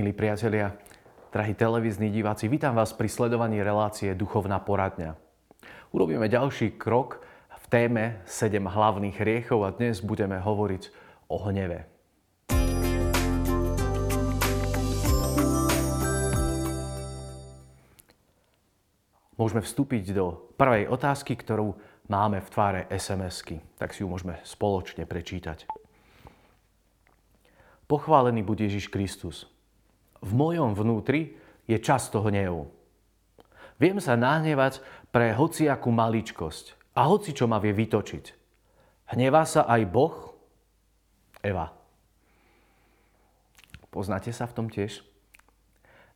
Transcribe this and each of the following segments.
Milí priatelia, drahí televízni diváci, vítam vás pri sledovaní relácie Duchovná poradňa. Urobíme ďalší krok v téme 7 hlavných hriechov a dnes budeme hovoriť o hneve. Môžeme vstúpiť do prvej otázky, ktorú máme v tváre SMS-ky. Tak si ju môžeme spoločne prečítať. Pochválený bude Ježiš Kristus v mojom vnútri je často hnevu. Viem sa nahnevať pre hociakú maličkosť a hoci čo ma vie vytočiť. Hnevá sa aj Boh? Eva. Poznáte sa v tom tiež?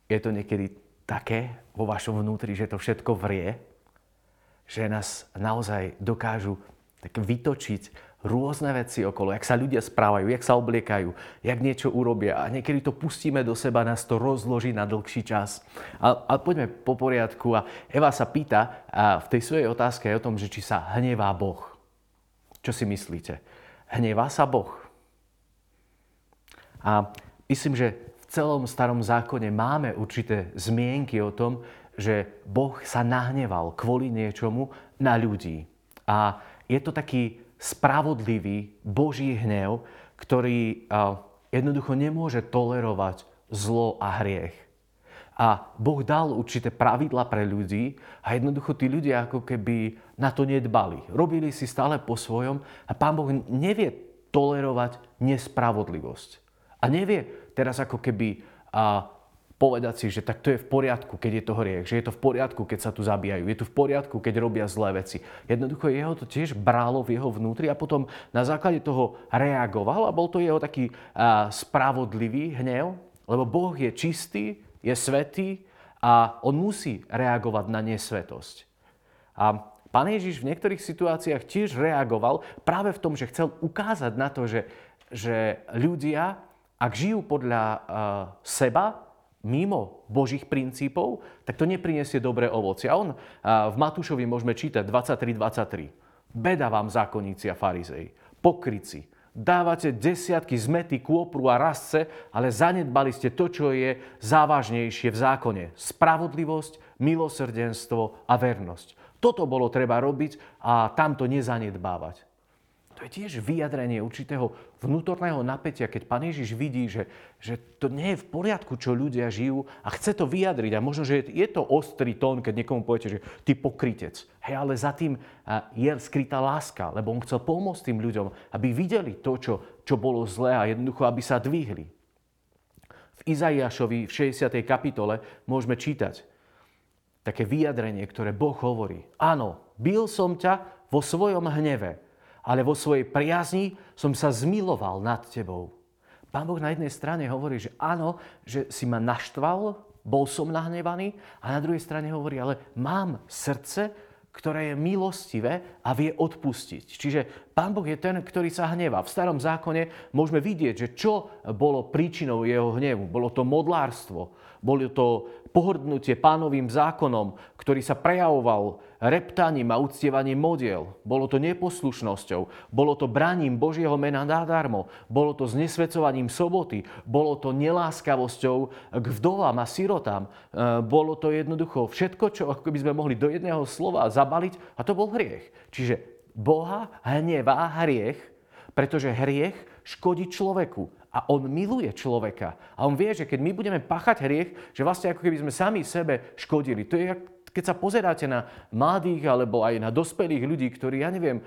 Je to niekedy také vo vašom vnútri, že to všetko vrie? Že nás naozaj dokážu tak vytočiť rôzne veci okolo, jak sa ľudia správajú, jak sa obliekajú, jak niečo urobia a niekedy to pustíme do seba, nás to rozloží na dlhší čas. A, a poďme po poriadku a Eva sa pýta a v tej svojej otázke o tom, že či sa hnevá Boh. Čo si myslíte? Hnevá sa Boh? A myslím, že v celom starom zákone máme určité zmienky o tom, že Boh sa nahneval kvôli niečomu na ľudí. A je to taký spravodlivý Boží hnev, ktorý jednoducho nemôže tolerovať zlo a hriech. A Boh dal určité pravidla pre ľudí a jednoducho tí ľudia ako keby na to nedbali. Robili si stále po svojom a Pán Boh nevie tolerovať nespravodlivosť. A nevie teraz ako keby povedať si, že tak to je v poriadku, keď je to hriech, že je to v poriadku, keď sa tu zabíjajú, je to v poriadku, keď robia zlé veci. Jednoducho jeho to tiež brálo v jeho vnútri a potom na základe toho reagoval a bol to jeho taký a, spravodlivý hnev, lebo Boh je čistý, je svetý a on musí reagovať na nesvetosť. A Pán Ježiš v niektorých situáciách tiež reagoval práve v tom, že chcel ukázať na to, že, že ľudia, ak žijú podľa uh, seba, mimo Božích princípov, tak to nepriniesie dobré ovoci. A on v Matúšovi môžeme čítať 23.23. Beda vám zákonníci a farizei, pokryci, dávate desiatky zmety, kôpru a rastce, ale zanedbali ste to, čo je závažnejšie v zákone. Spravodlivosť, milosrdenstvo a vernosť. Toto bolo treba robiť a tamto nezanedbávať. To je tiež vyjadrenie určitého vnútorného napätia, keď Pán Ježiš vidí, že, že to nie je v poriadku, čo ľudia žijú a chce to vyjadriť. A možno, že je to ostrý tón, keď niekomu poviete, že ty pokrytec. Hej, ale za tým je skrytá láska, lebo on chcel pomôcť tým ľuďom, aby videli to, čo, čo bolo zlé a jednoducho, aby sa dvihli. V Izaiášovi v 60. kapitole môžeme čítať také vyjadrenie, ktoré Boh hovorí. Áno, bil som ťa vo svojom hneve, ale vo svojej priazni som sa zmiloval nad tebou. Pán Boh na jednej strane hovorí, že áno, že si ma naštval, bol som nahnevaný, a na druhej strane hovorí, ale mám srdce, ktoré je milostivé a vie odpustiť. Čiže Pán Boh je ten, ktorý sa hnevá. V starom zákone môžeme vidieť, že čo bolo príčinou jeho hnevu. Bolo to modlárstvo, bolo to pohrdnutie pánovým zákonom, ktorý sa prejavoval reptaním a uctievaním modiel. Bolo to neposlušnosťou, bolo to braním Božieho mena nadarmo, bolo to znesvedcovaním soboty, bolo to neláskavosťou k vdovám a sirotám. E, bolo to jednoducho všetko, čo ako by sme mohli do jedného slova zabaliť a to bol hriech. Čiže Boha hnevá hriech, pretože hriech škodí človeku a on miluje človeka. A on vie, že keď my budeme pachať hriech, že vlastne ako keby sme sami sebe škodili. To je, keď sa pozeráte na mladých alebo aj na dospelých ľudí, ktorí, ja neviem,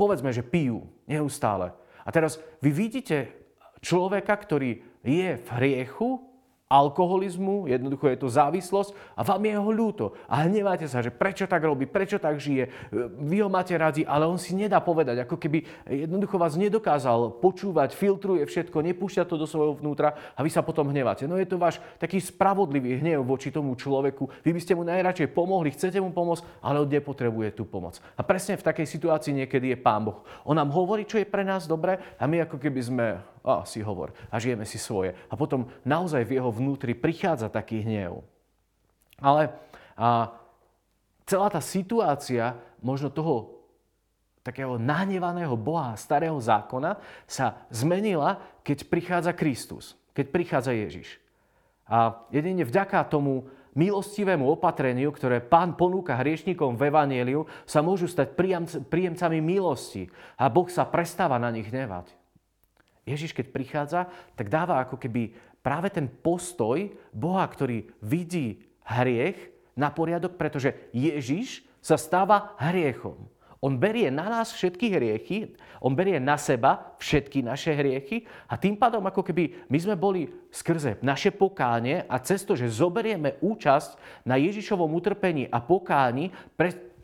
povedzme, že pijú neustále. A teraz vy vidíte človeka, ktorý je v hriechu alkoholizmu, jednoducho je to závislosť a vám je ho ľúto. A hneváte sa, že prečo tak robí, prečo tak žije. Vy ho máte radi, ale on si nedá povedať, ako keby jednoducho vás nedokázal počúvať, filtruje všetko, nepúšťa to do svojho vnútra a vy sa potom hneváte. No je to váš taký spravodlivý hnev voči tomu človeku. Vy by ste mu najradšej pomohli, chcete mu pomôcť, ale on nepotrebuje tú pomoc. A presne v takej situácii niekedy je Pán Boh. On nám hovorí, čo je pre nás dobré a my ako keby sme a si hovor a žijeme si svoje. A potom naozaj v jeho vnútri prichádza taký hnev. Ale a, celá tá situácia možno toho takého nahnevaného Boha starého zákona sa zmenila, keď prichádza Kristus. keď prichádza Ježiš. A jedine vďaka tomu milostivému opatreniu, ktoré pán ponúka hriešnikom v Evangeliu, sa môžu stať príjemcami milosti a Boh sa prestáva na nich hnevať. Ježiš, keď prichádza, tak dáva ako keby práve ten postoj Boha, ktorý vidí hriech na poriadok, pretože Ježiš sa stáva hriechom. On berie na nás všetky hriechy, on berie na seba všetky naše hriechy a tým pádom ako keby my sme boli skrze naše pokánie a cez to, že zoberieme účasť na Ježišovom utrpení a pokáni,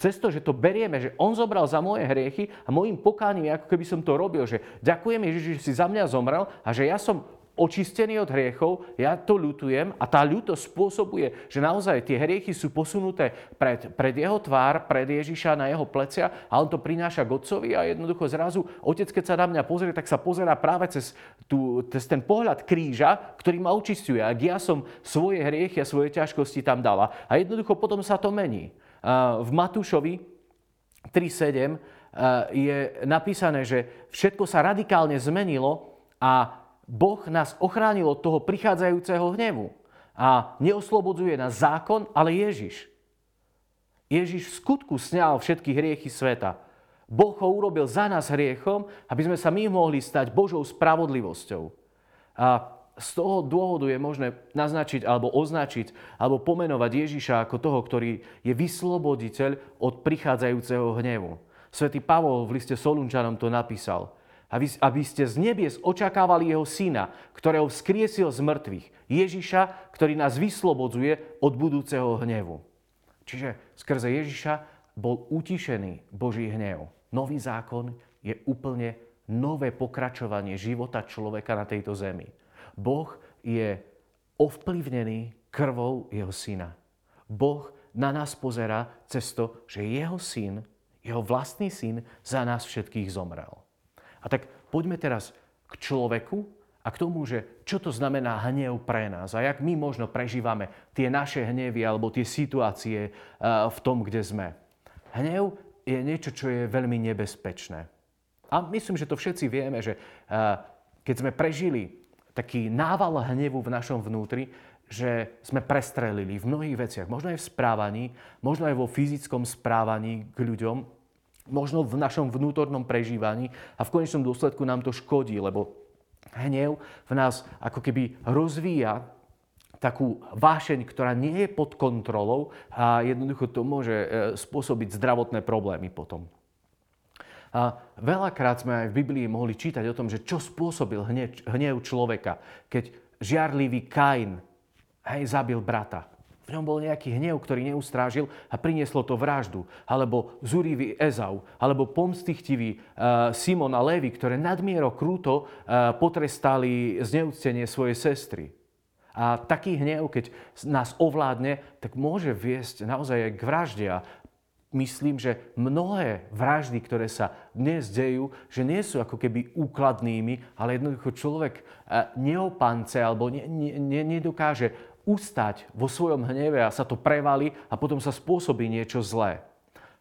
cez to, že to berieme, že on zobral za moje hriechy a môjim pokáním ako keby som to robil, že ďakujem Ježiš, že si za mňa zomrel a že ja som očistený od hriechov, ja to ľutujem a tá ľutosť spôsobuje, že naozaj tie hriechy sú posunuté pred, pred jeho tvár, pred Ježiša na jeho plecia a on to prináša k otcovi a jednoducho zrazu otec, keď sa na mňa pozrie, tak sa pozera práve cez, tú, cez ten pohľad kríža, ktorý ma očistuje. Ak ja som svoje hriechy a svoje ťažkosti tam dala. A jednoducho potom sa to mení. V Matúšovi 3.7 je napísané, že všetko sa radikálne zmenilo a Boh nás ochránil od toho prichádzajúceho hnevu. A neoslobodzuje nás zákon, ale Ježiš. Ježiš v skutku sňal všetky hriechy sveta. Boh ho urobil za nás hriechom, aby sme sa my mohli stať Božou spravodlivosťou. A z toho dôvodu je možné naznačiť alebo označiť alebo pomenovať Ježiša ako toho, ktorý je vysloboditeľ od prichádzajúceho hnevu. Svetý Pavol v liste Solunčanom to napísal aby, aby ste z nebies očakávali jeho syna, ktorého vzkriesil z mŕtvych. Ježiša, ktorý nás vyslobodzuje od budúceho hnevu. Čiže skrze Ježiša bol utišený Boží hnev. Nový zákon je úplne nové pokračovanie života človeka na tejto zemi. Boh je ovplyvnený krvou jeho syna. Boh na nás pozera cez to, že jeho syn, jeho vlastný syn za nás všetkých zomrel. A tak poďme teraz k človeku a k tomu, že čo to znamená hnev pre nás a jak my možno prežívame tie naše hnevy alebo tie situácie eh, v tom, kde sme. Hnev je niečo, čo je veľmi nebezpečné. A myslím, že to všetci vieme, že eh, keď sme prežili taký nával hnevu v našom vnútri, že sme prestrelili v mnohých veciach, možno aj v správaní, možno aj vo fyzickom správaní k ľuďom, možno v našom vnútornom prežívaní a v konečnom dôsledku nám to škodí, lebo hnev v nás ako keby rozvíja takú vášeň, ktorá nie je pod kontrolou a jednoducho to môže e, spôsobiť zdravotné problémy potom. A veľakrát sme aj v Biblii mohli čítať o tom, že čo spôsobil hnev, človeka, keď žiarlivý Kain hej, zabil brata. V ňom bol nejaký hnev, ktorý neustrážil a prinieslo to vraždu. Alebo zúrivý Ezau, alebo pomstichtivý uh, Simon a Levi, ktoré nadmiero krúto uh, potrestali zneúctenie svojej sestry. A taký hnev, keď nás ovládne, tak môže viesť naozaj aj k vražde. A myslím, že mnohé vraždy, ktoré sa dnes dejú, že nie sú ako keby úkladnými, ale jednoducho človek neopance alebo ne, ne, nedokáže ustať vo svojom hneve a sa to prevali a potom sa spôsobí niečo zlé.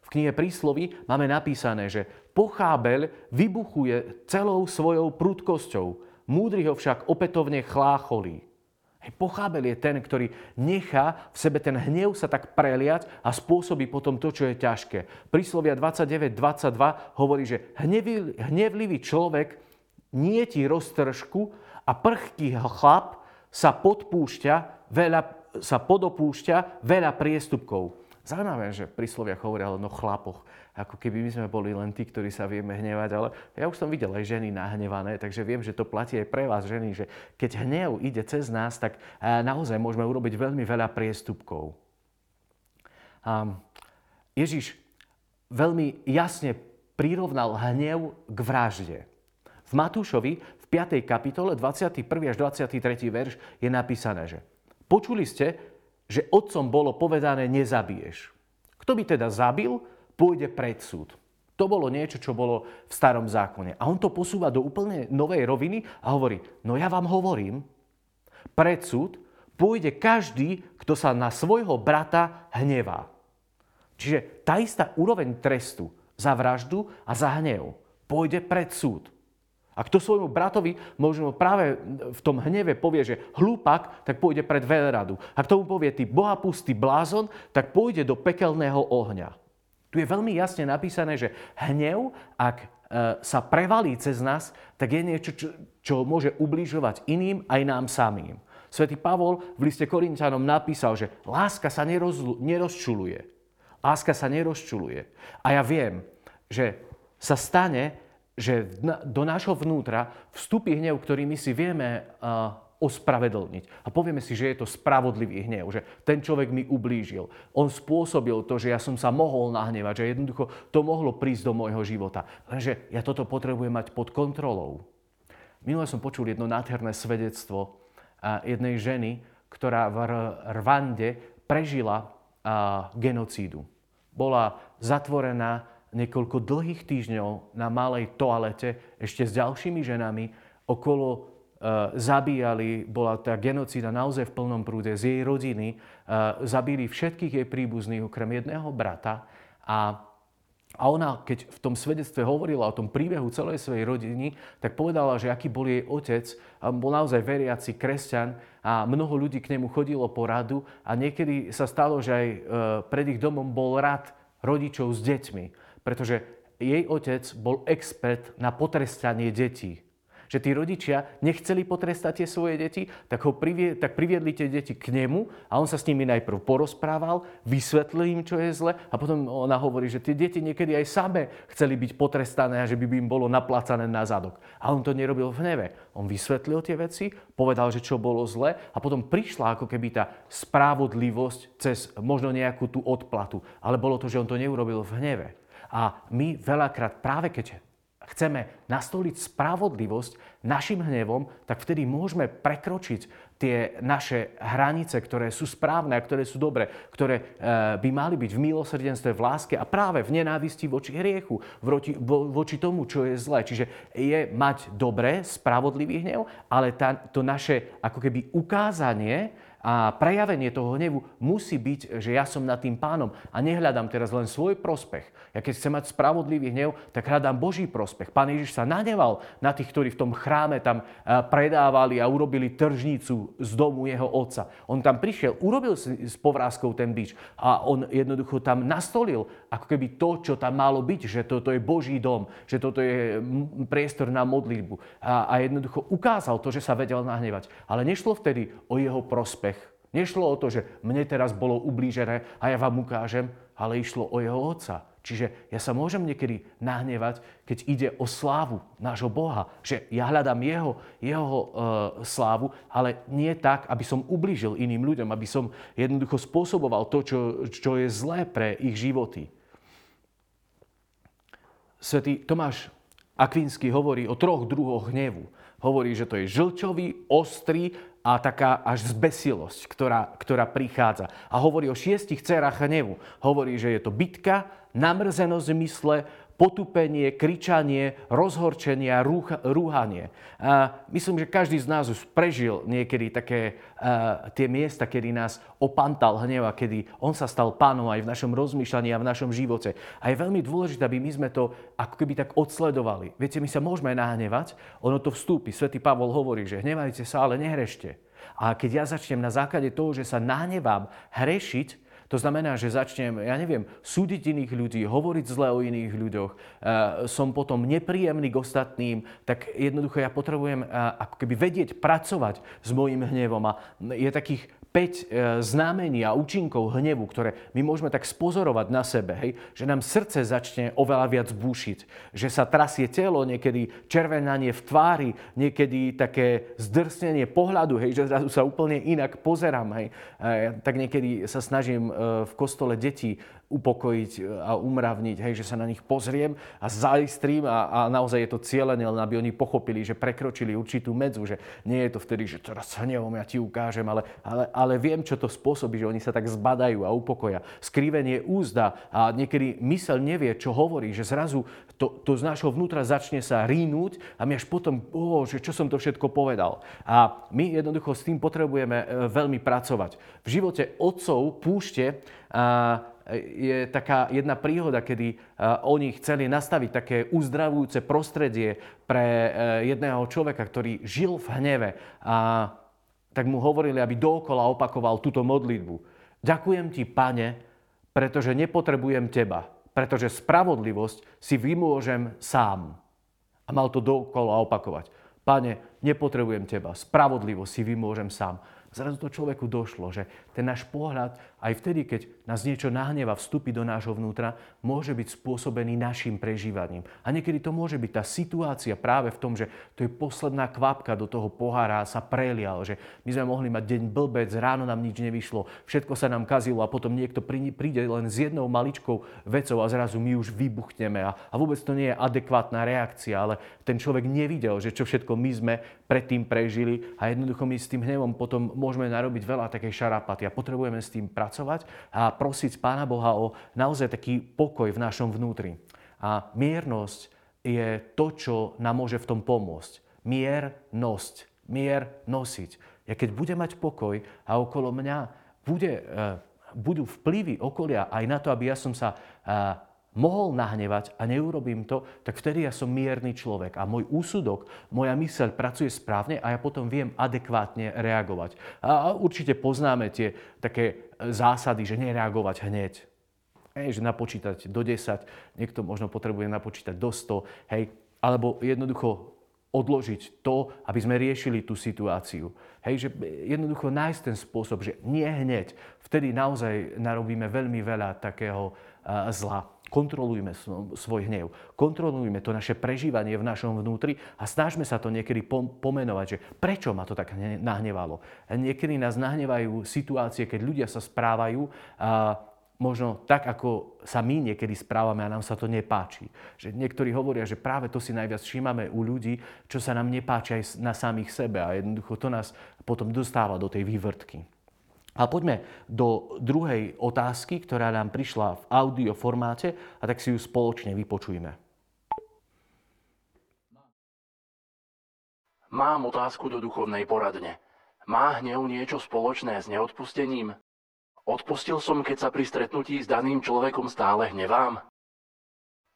V knihe Prísloví máme napísané, že pochábel vybuchuje celou svojou prudkosťou, múdry ho však opätovne chlácholí. Hej, pochábel je ten, ktorý nechá v sebe ten hnev sa tak preliať a spôsobí potom to, čo je ťažké. Príslovia 29.22 hovorí, že hnevlivý človek nie ti roztržku a prchký chlap sa podpúšťa veľa, sa podopúšťa veľa priestupkov. Zaujímavé, že pri Sloviach hovoria len o chlapoch. Ako keby my sme boli len tí, ktorí sa vieme hnevať, ale ja už som videl aj ženy nahnevané, takže viem, že to platí aj pre vás, ženy, že keď hnev ide cez nás, tak eh, naozaj môžeme urobiť veľmi veľa priestupkov. A Ježiš veľmi jasne prirovnal hnev k vražde. V Matúšovi v 5. kapitole 21. až 23. verš je napísané, že Počuli ste, že otcom bolo povedané nezabiješ. Kto by teda zabil, pôjde pred súd. To bolo niečo, čo bolo v starom zákone. A on to posúva do úplne novej roviny a hovorí, no ja vám hovorím, pred súd pôjde každý, kto sa na svojho brata hnevá. Čiže tá istá úroveň trestu za vraždu a za hnev pôjde pred súd. A kto svojmu bratovi možno práve v tom hneve povie, že hlúpak, tak pôjde pred veľradu. A tomu povie, ty bohapustý blázon, tak pôjde do pekelného ohňa. Tu je veľmi jasne napísané, že hnev, ak e, sa prevalí cez nás, tak je niečo, čo, čo môže ubližovať iným aj nám samým. Svetý Pavol v liste Korinčanom napísal, že láska sa nerozlu, nerozčuluje. Láska sa nerozčuluje. A ja viem, že sa stane, že do nášho vnútra vstupí hnev, ktorý my si vieme ospravedlniť. A povieme si, že je to spravodlivý hnev, že ten človek mi ublížil. On spôsobil to, že ja som sa mohol nahnevať, že jednoducho to mohlo prísť do môjho života. Lenže ja toto potrebujem mať pod kontrolou. Minule som počul jedno nádherné svedectvo jednej ženy, ktorá v Rwande prežila genocídu. Bola zatvorená niekoľko dlhých týždňov na malej toalete ešte s ďalšími ženami. Okolo e, zabíjali, bola tá genocída naozaj v plnom prúde z jej rodiny. E, zabili všetkých jej príbuzných, okrem jedného brata. A a ona, keď v tom svedectve hovorila o tom príbehu celej svojej rodiny, tak povedala, že aký bol jej otec, bol naozaj veriaci kresťan a mnoho ľudí k nemu chodilo po radu a niekedy sa stalo, že aj e, pred ich domom bol rad rodičov s deťmi pretože jej otec bol expert na potrestanie detí. Že tí rodičia nechceli potrestať tie svoje deti, tak, ho privie, tak priviedli tie deti k nemu a on sa s nimi najprv porozprával, vysvetlil im, čo je zle a potom ona hovorí, že tie deti niekedy aj same chceli byť potrestané a že by, im bolo naplácané na zadok. A on to nerobil v hneve. On vysvetlil tie veci, povedal, že čo bolo zle a potom prišla ako keby tá spravodlivosť cez možno nejakú tú odplatu. Ale bolo to, že on to neurobil v hneve. A my veľakrát práve keď chceme nastoliť spravodlivosť našim hnevom, tak vtedy môžeme prekročiť tie naše hranice, ktoré sú správne a ktoré sú dobré, ktoré e, by mali byť v milosrdenstve, v láske a práve v nenávisti voči hriechu, voči, voči tomu, čo je zlé. Čiže je mať dobré, spravodlivý hnev, ale tá, to naše ako keby ukázanie a prejavenie toho hnevu musí byť, že ja som nad tým pánom a nehľadám teraz len svoj prospech. Ja keď chcem mať spravodlivý hnev, tak hľadám Boží prospech. Pán Ježiš sa nadeval na tých, ktorí v tom chráme tam predávali a urobili tržnicu z domu jeho otca. On tam prišiel, urobil si s povrázkou ten bič a on jednoducho tam nastolil ako keby to, čo tam malo byť, že toto je Boží dom, že toto je priestor na modlitbu. A, a jednoducho ukázal to, že sa vedel nahnevať. Ale nešlo vtedy o jeho prospech Nešlo o to, že mne teraz bolo ublížené a ja vám ukážem, ale išlo o jeho otca. Čiže ja sa môžem niekedy nahnevať, keď ide o slávu nášho Boha. Že ja hľadám jeho, jeho e, slávu, ale nie tak, aby som ublížil iným ľuďom, aby som jednoducho spôsoboval to, čo, čo je zlé pre ich životy. Svetý Tomáš Akvínsky hovorí o troch druhoch hnevu. Hovorí, že to je žlčový, ostrý a taká až zbesilosť, ktorá, ktorá prichádza. A hovorí o šiestich cerách hnevu. Hovorí, že je to bitka, namrzenosť mysle, potupenie, kričanie, rozhorčenie a rúhanie. Myslím, že každý z nás už prežil niekedy také tie miesta, kedy nás opantal hnev a kedy on sa stal pánom aj v našom rozmýšľaní a v našom živote. A je veľmi dôležité, aby my sme to ako keby tak odsledovali. Viete, my sa môžeme nahnevať, ono to vstúpi. Svetý Pavol hovorí, že hnevajte sa, ale nehrešte. A keď ja začnem na základe toho, že sa nahnevám, hrešiť, to znamená, že začnem, ja neviem, súdiť iných ľudí, hovoriť zle o iných ľuďoch, som potom nepríjemný k ostatným, tak jednoducho ja potrebujem ako keby vedieť pracovať s mojim hnevom. A je takých 5 e, znamení a účinkov hnevu, ktoré my môžeme tak spozorovať na sebe, hej? že nám srdce začne oveľa viac búšiť, že sa trasie telo, niekedy červenanie v tvári, niekedy také zdrsnenie pohľadu, hej? že zrazu sa úplne inak pozerám. Hej? Ja tak niekedy sa snažím e, v kostole deti upokojiť e, a umravniť, hej, že sa na nich pozriem a zaistrím a, a naozaj je to cieľené, len aby oni pochopili, že prekročili určitú medzu, že nie je to vtedy, že teraz hnevom ja ti ukážem, ale, ale, ale viem, čo to spôsobí, že oni sa tak zbadajú a upokoja. Skrivenie úzda a niekedy mysel nevie, čo hovorí, že zrazu to, to z nášho vnútra začne sa rínúť a my až potom, oh, že čo som to všetko povedal. A my jednoducho s tým potrebujeme e, veľmi pracovať. V živote otcov púšte je taká jedna príhoda, kedy oni chceli nastaviť také uzdravujúce prostredie pre jedného človeka, ktorý žil v hneve. A tak mu hovorili, aby dookola opakoval túto modlitbu. Ďakujem ti, pane, pretože nepotrebujem teba, pretože spravodlivosť si vymôžem sám. A mal to dookola opakovať. Pane, nepotrebujem teba, spravodlivosť si vymôžem sám zrazu to človeku došlo, že ten náš pohľad aj vtedy, keď nás niečo nahneva vstúpi do nášho vnútra, môže byť spôsobený našim prežívaním. A niekedy to môže byť tá situácia práve v tom, že to je posledná kvapka do toho pohára sa prelial, že my sme mohli mať deň blbec, ráno nám nič nevyšlo, všetko sa nám kazilo a potom niekto príde len s jednou maličkou vecou a zrazu my už vybuchneme a, a vôbec to nie je adekvátna reakcia, ale ten človek nevidel, že čo všetko my sme predtým prežili a jednoducho my s tým hnevom potom môžeme narobiť veľa takej šarapaty a potrebujeme s tým pracovať a prosiť Pána Boha o naozaj taký pokoj v našom vnútri. A miernosť je to, čo nám môže v tom pomôcť. Miernosť. Mier nosiť. Ja keď budem mať pokoj a okolo mňa bude, uh, budú vplyvy okolia aj na to, aby ja som sa uh, mohol nahnevať a neurobím to, tak vtedy ja som mierny človek a môj úsudok, moja myseľ pracuje správne a ja potom viem adekvátne reagovať. A určite poznáme tie také zásady, že nereagovať hneď. Hej, že napočítať do 10, niekto možno potrebuje napočítať do 100, hej, alebo jednoducho odložiť to, aby sme riešili tú situáciu. Hej, že jednoducho nájsť ten spôsob, že nie hneď. Vtedy naozaj narobíme veľmi veľa takého uh, zla. Kontrolujme svoj hnev, kontrolujme to naše prežívanie v našom vnútri a snažme sa to niekedy pomenovať, že prečo ma to tak nahnevalo. Niekedy nás nahnevajú situácie, keď ľudia sa správajú a možno tak, ako sa my niekedy správame a nám sa to nepáči. Že niektorí hovoria, že práve to si najviac všímame u ľudí, čo sa nám nepáči aj na samých sebe a jednoducho to nás potom dostáva do tej vývrtky. A poďme do druhej otázky, ktorá nám prišla v audio formáte a tak si ju spoločne vypočujme. Mám otázku do duchovnej poradne. Má hnev niečo spoločné s neodpustením? Odpustil som, keď sa pri stretnutí s daným človekom stále hnevám?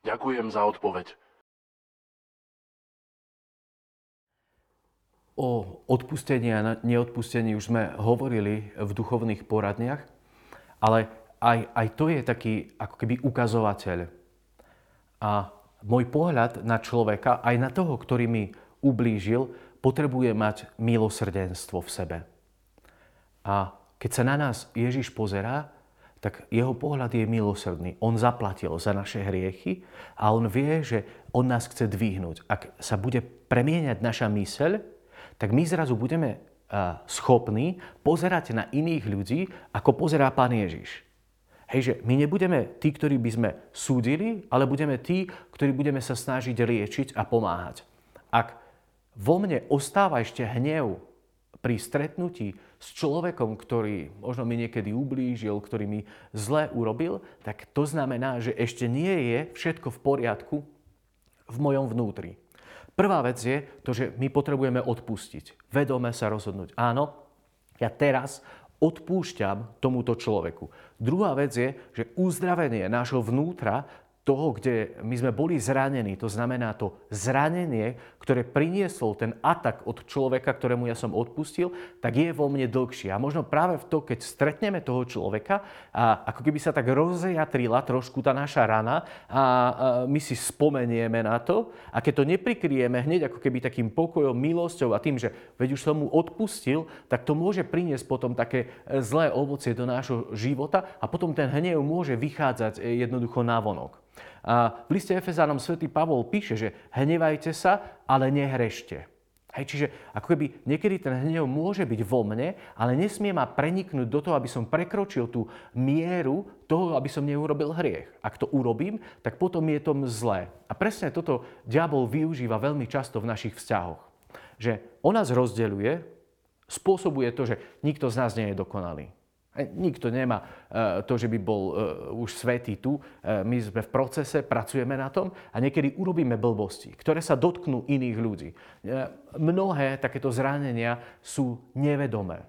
Ďakujem za odpoveď. O odpustení a neodpustení už sme hovorili v duchovných poradniach, ale aj, aj to je taký ako keby ukazovateľ. A môj pohľad na človeka, aj na toho, ktorý mi ublížil, potrebuje mať milosrdenstvo v sebe. A keď sa na nás Ježiš pozerá, tak jeho pohľad je milosrdný. On zaplatil za naše hriechy a on vie, že on nás chce dvihnúť. Ak sa bude premieňať naša myseľ, tak my zrazu budeme schopní pozerať na iných ľudí, ako pozerá Pán Ježiš. Hej, že my nebudeme tí, ktorí by sme súdili, ale budeme tí, ktorí budeme sa snažiť liečiť a pomáhať. Ak vo mne ostáva ešte hnev pri stretnutí s človekom, ktorý možno mi niekedy ublížil, ktorý mi zle urobil, tak to znamená, že ešte nie je všetko v poriadku v mojom vnútri. Prvá vec je to, že my potrebujeme odpustiť. Vedome sa rozhodnúť. Áno, ja teraz odpúšťam tomuto človeku. Druhá vec je, že uzdravenie nášho vnútra toho, kde my sme boli zranení, to znamená to zranenie, ktoré priniesol ten atak od človeka, ktorému ja som odpustil, tak je vo mne dlhšie. A možno práve v to, keď stretneme toho človeka, a ako keby sa tak rozjatrila trošku tá naša rana a my si spomenieme na to a keď to neprikrieme hneď ako keby takým pokojom, milosťou a tým, že veď už som mu odpustil, tak to môže priniesť potom také zlé ovocie do nášho života a potom ten hnev môže vychádzať jednoducho na vonok. A v liste Efezánom svätý Pavol píše, že hnevajte sa, ale nehrešte. Hej, čiže ako keby niekedy ten hnev môže byť vo mne, ale nesmie ma preniknúť do toho, aby som prekročil tú mieru toho, aby som neurobil hriech. Ak to urobím, tak potom je to zlé. A presne toto diabol využíva veľmi často v našich vzťahoch. Že on nás rozdeľuje, spôsobuje to, že nikto z nás nie je dokonalý. Nikto nemá e, to, že by bol e, už svetý tu. E, my sme v procese, pracujeme na tom a niekedy urobíme blbosti, ktoré sa dotknú iných ľudí. Mnohé takéto zranenia sú nevedomé.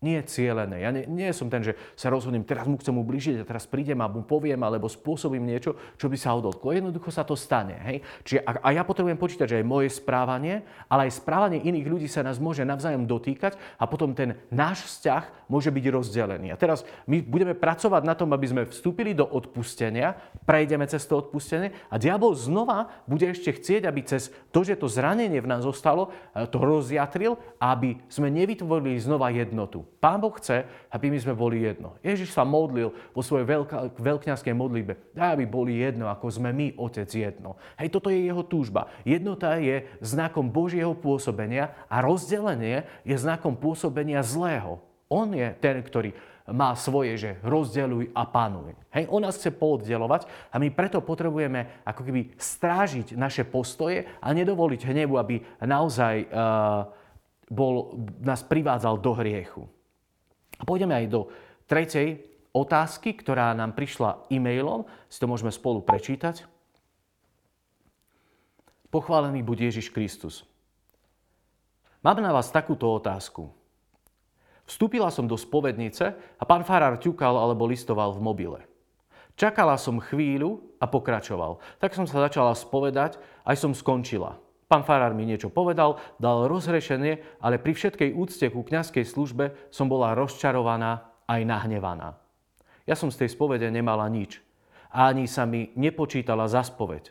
nie cieľené. Ja nie, nie som ten, že sa rozhodnem, teraz mu chcem ubližiť a teraz prídem a mu poviem alebo spôsobím niečo, čo by sa ho dotklo. Jednoducho sa to stane. Hej? Čiže, a, a ja potrebujem počítať, že aj moje správanie, ale aj správanie iných ľudí sa nás môže navzájom dotýkať a potom ten náš vzťah môže byť rozdelený. A teraz my budeme pracovať na tom, aby sme vstúpili do odpustenia, prejdeme cez to odpustenie a diabol znova bude ešte chcieť, aby cez to, že to zranenie v nás zostalo, e, to rozjatril, aby sme nevytvorili znova jednotu. Pán Boh chce, aby my sme boli jedno. Ježiš sa modlil vo svojej veľka, veľkňazskej modlitbe. Aby boli jedno, ako sme my, Otec, jedno. Hej, toto je jeho túžba. Jednota je znakom Božieho pôsobenia a rozdelenie je znakom pôsobenia zlého. On je ten, ktorý má svoje, že rozdeľuj a panuj. Hej, on nás chce pooddelovať a my preto potrebujeme ako keby strážiť naše postoje a nedovoliť hnevu, aby naozaj uh, bol, nás privádzal do hriechu. A pôjdeme aj do tretej otázky, ktorá nám prišla e-mailom. Si to môžeme spolu prečítať. Pochválený buď Ježiš Kristus. Mám na vás takúto otázku. Vstúpila som do spovednice a pán farár ťukal alebo listoval v mobile. Čakala som chvíľu a pokračoval. Tak som sa začala spovedať, aj som skončila. Pán farár mi niečo povedal, dal rozhrešenie, ale pri všetkej úcte ku kňazskej službe som bola rozčarovaná aj nahnevaná. Ja som z tej spovede nemala nič. A ani sa mi nepočítala za spoveď.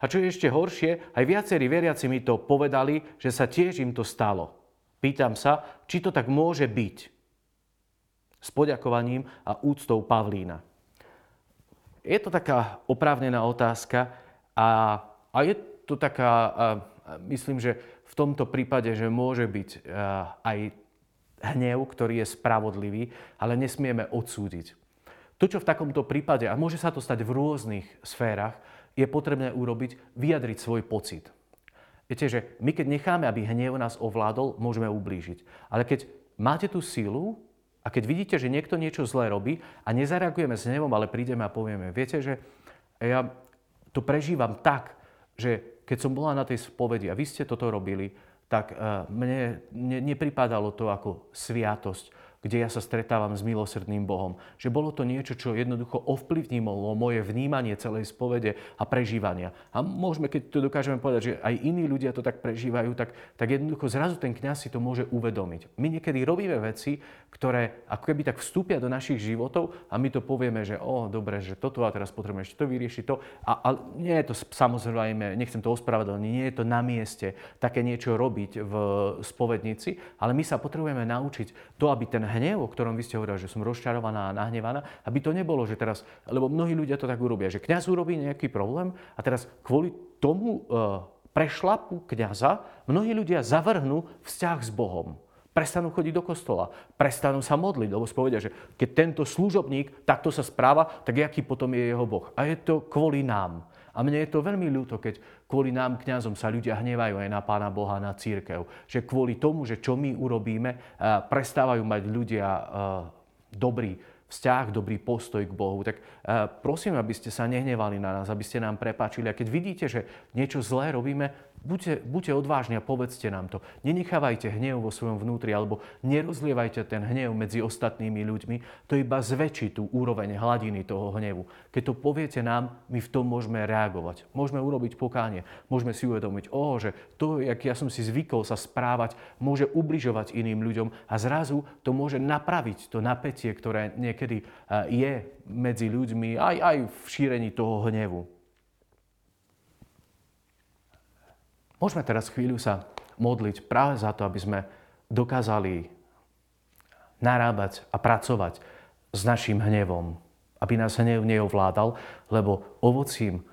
A čo je ešte horšie, aj viacerí veriaci mi to povedali, že sa tiež im to stalo. Pýtam sa, či to tak môže byť. S poďakovaním a úctou Pavlína. Je to taká oprávnená otázka a, a je to taká myslím, že v tomto prípade, že môže byť eh, aj hnev, ktorý je spravodlivý, ale nesmieme odsúdiť. To, čo v takomto prípade, a môže sa to stať v rôznych sférach, je potrebné urobiť, vyjadriť svoj pocit. Viete, že my keď necháme, aby hnev nás ovládol, môžeme ublížiť. Ale keď máte tú silu a keď vidíte, že niekto niečo zlé robí a nezareagujeme s hnevom, ale prídeme a povieme, viete, že ja to prežívam tak, že keď som bola na tej spovedi a vy ste toto robili, tak eh, mne ne, nepripadalo to ako sviatosť, kde ja sa stretávam s milosrdným Bohom. Že bolo to niečo, čo jednoducho ovplyvnilo moje vnímanie celej spovede a prežívania. A môžeme, keď to dokážeme povedať, že aj iní ľudia to tak prežívajú, tak, tak jednoducho zrazu ten kňaz si to môže uvedomiť. My niekedy robíme veci, ktoré ako keby tak vstúpia do našich životov a my to povieme, že o, dobre, že toto a teraz potrebujeme ešte to vyriešiť to. A, a nie je to samozrejme, nechcem to ospravedlniť, nie je to na mieste také niečo robiť v spovednici, ale my sa potrebujeme naučiť to, aby ten hnev, o ktorom vy ste hovorili, že som rozčarovaná a nahnevaná, aby to nebolo, že teraz, lebo mnohí ľudia to tak urobia, že kňaz urobí nejaký problém a teraz kvôli tomu e, prešlapu kňaza mnohí ľudia zavrhnú vzťah s Bohom. Prestanú chodiť do kostola, prestanú sa modliť, lebo spovedia, že keď tento služobník takto sa správa, tak aký potom je jeho Boh. A je to kvôli nám. A mne je to veľmi ľúto, keď kvôli nám, kňazom, sa ľudia hnevajú aj na Pána Boha, na církev. Že kvôli tomu, že čo my urobíme, eh, prestávajú mať ľudia eh, dobrý vzťah, dobrý postoj k Bohu. Tak eh, prosím, aby ste sa nehnevali na nás, aby ste nám prepáčili. A keď vidíte, že niečo zlé robíme, Buďte, buďte odvážni a povedzte nám to. Nenechávajte hnev vo svojom vnútri alebo nerozlievajte ten hnev medzi ostatnými ľuďmi. To iba zväčší tú úroveň hladiny toho hnevu. Keď to poviete nám, my v tom môžeme reagovať. Môžeme urobiť pokánie. Môžeme si uvedomiť, oh, že to, jak ja som si zvykol sa správať, môže ubližovať iným ľuďom a zrazu to môže napraviť to napätie, ktoré niekedy eh, je medzi ľuďmi aj, aj v šírení toho hnevu. Môžeme teraz chvíľu sa modliť práve za to, aby sme dokázali narábať a pracovať s našim hnevom. Aby nás hnev neovládal, lebo ovocím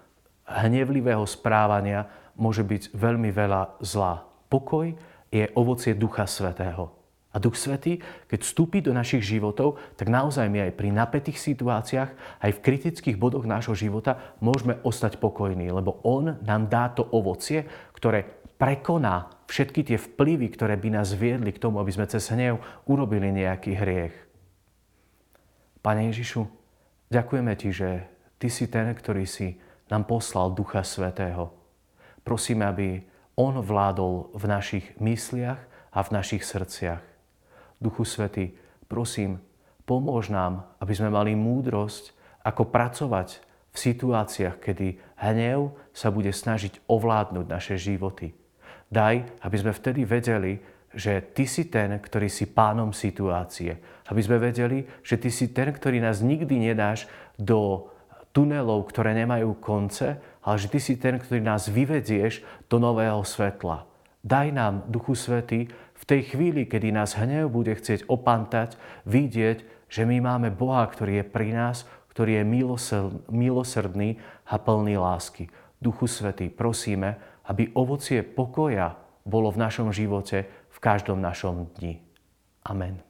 hnevlivého správania môže byť veľmi veľa zla. Pokoj je ovocie Ducha Svetého. A Duch Svetý, keď vstúpi do našich životov, tak naozaj my aj pri napätých situáciách, aj v kritických bodoch nášho života môžeme ostať pokojní, lebo On nám dá to ovocie, ktoré prekoná všetky tie vplyvy, ktoré by nás viedli k tomu, aby sme cez hnev urobili nejaký hriech. Pane Ježišu, ďakujeme Ti, že Ty si ten, ktorý si nám poslal Ducha Svetého. Prosíme, aby On vládol v našich mysliach a v našich srdciach. Duchu Svetý, Prosím, pomôž nám, aby sme mali múdrosť, ako pracovať v situáciách, kedy hnev sa bude snažiť ovládnuť naše životy. Daj, aby sme vtedy vedeli, že Ty si ten, ktorý si pánom situácie. Aby sme vedeli, že Ty si ten, ktorý nás nikdy nedáš do tunelov, ktoré nemajú konce, ale že Ty si ten, ktorý nás vyvedieš do nového svetla. Daj nám, Duchu Svety, v tej chvíli, kedy nás hnev bude chcieť opantať, vidieť, že my máme Boha, ktorý je pri nás, ktorý je milosrdný a plný lásky. Duchu Svetý, prosíme, aby ovocie pokoja bolo v našom živote v každom našom dni. Amen.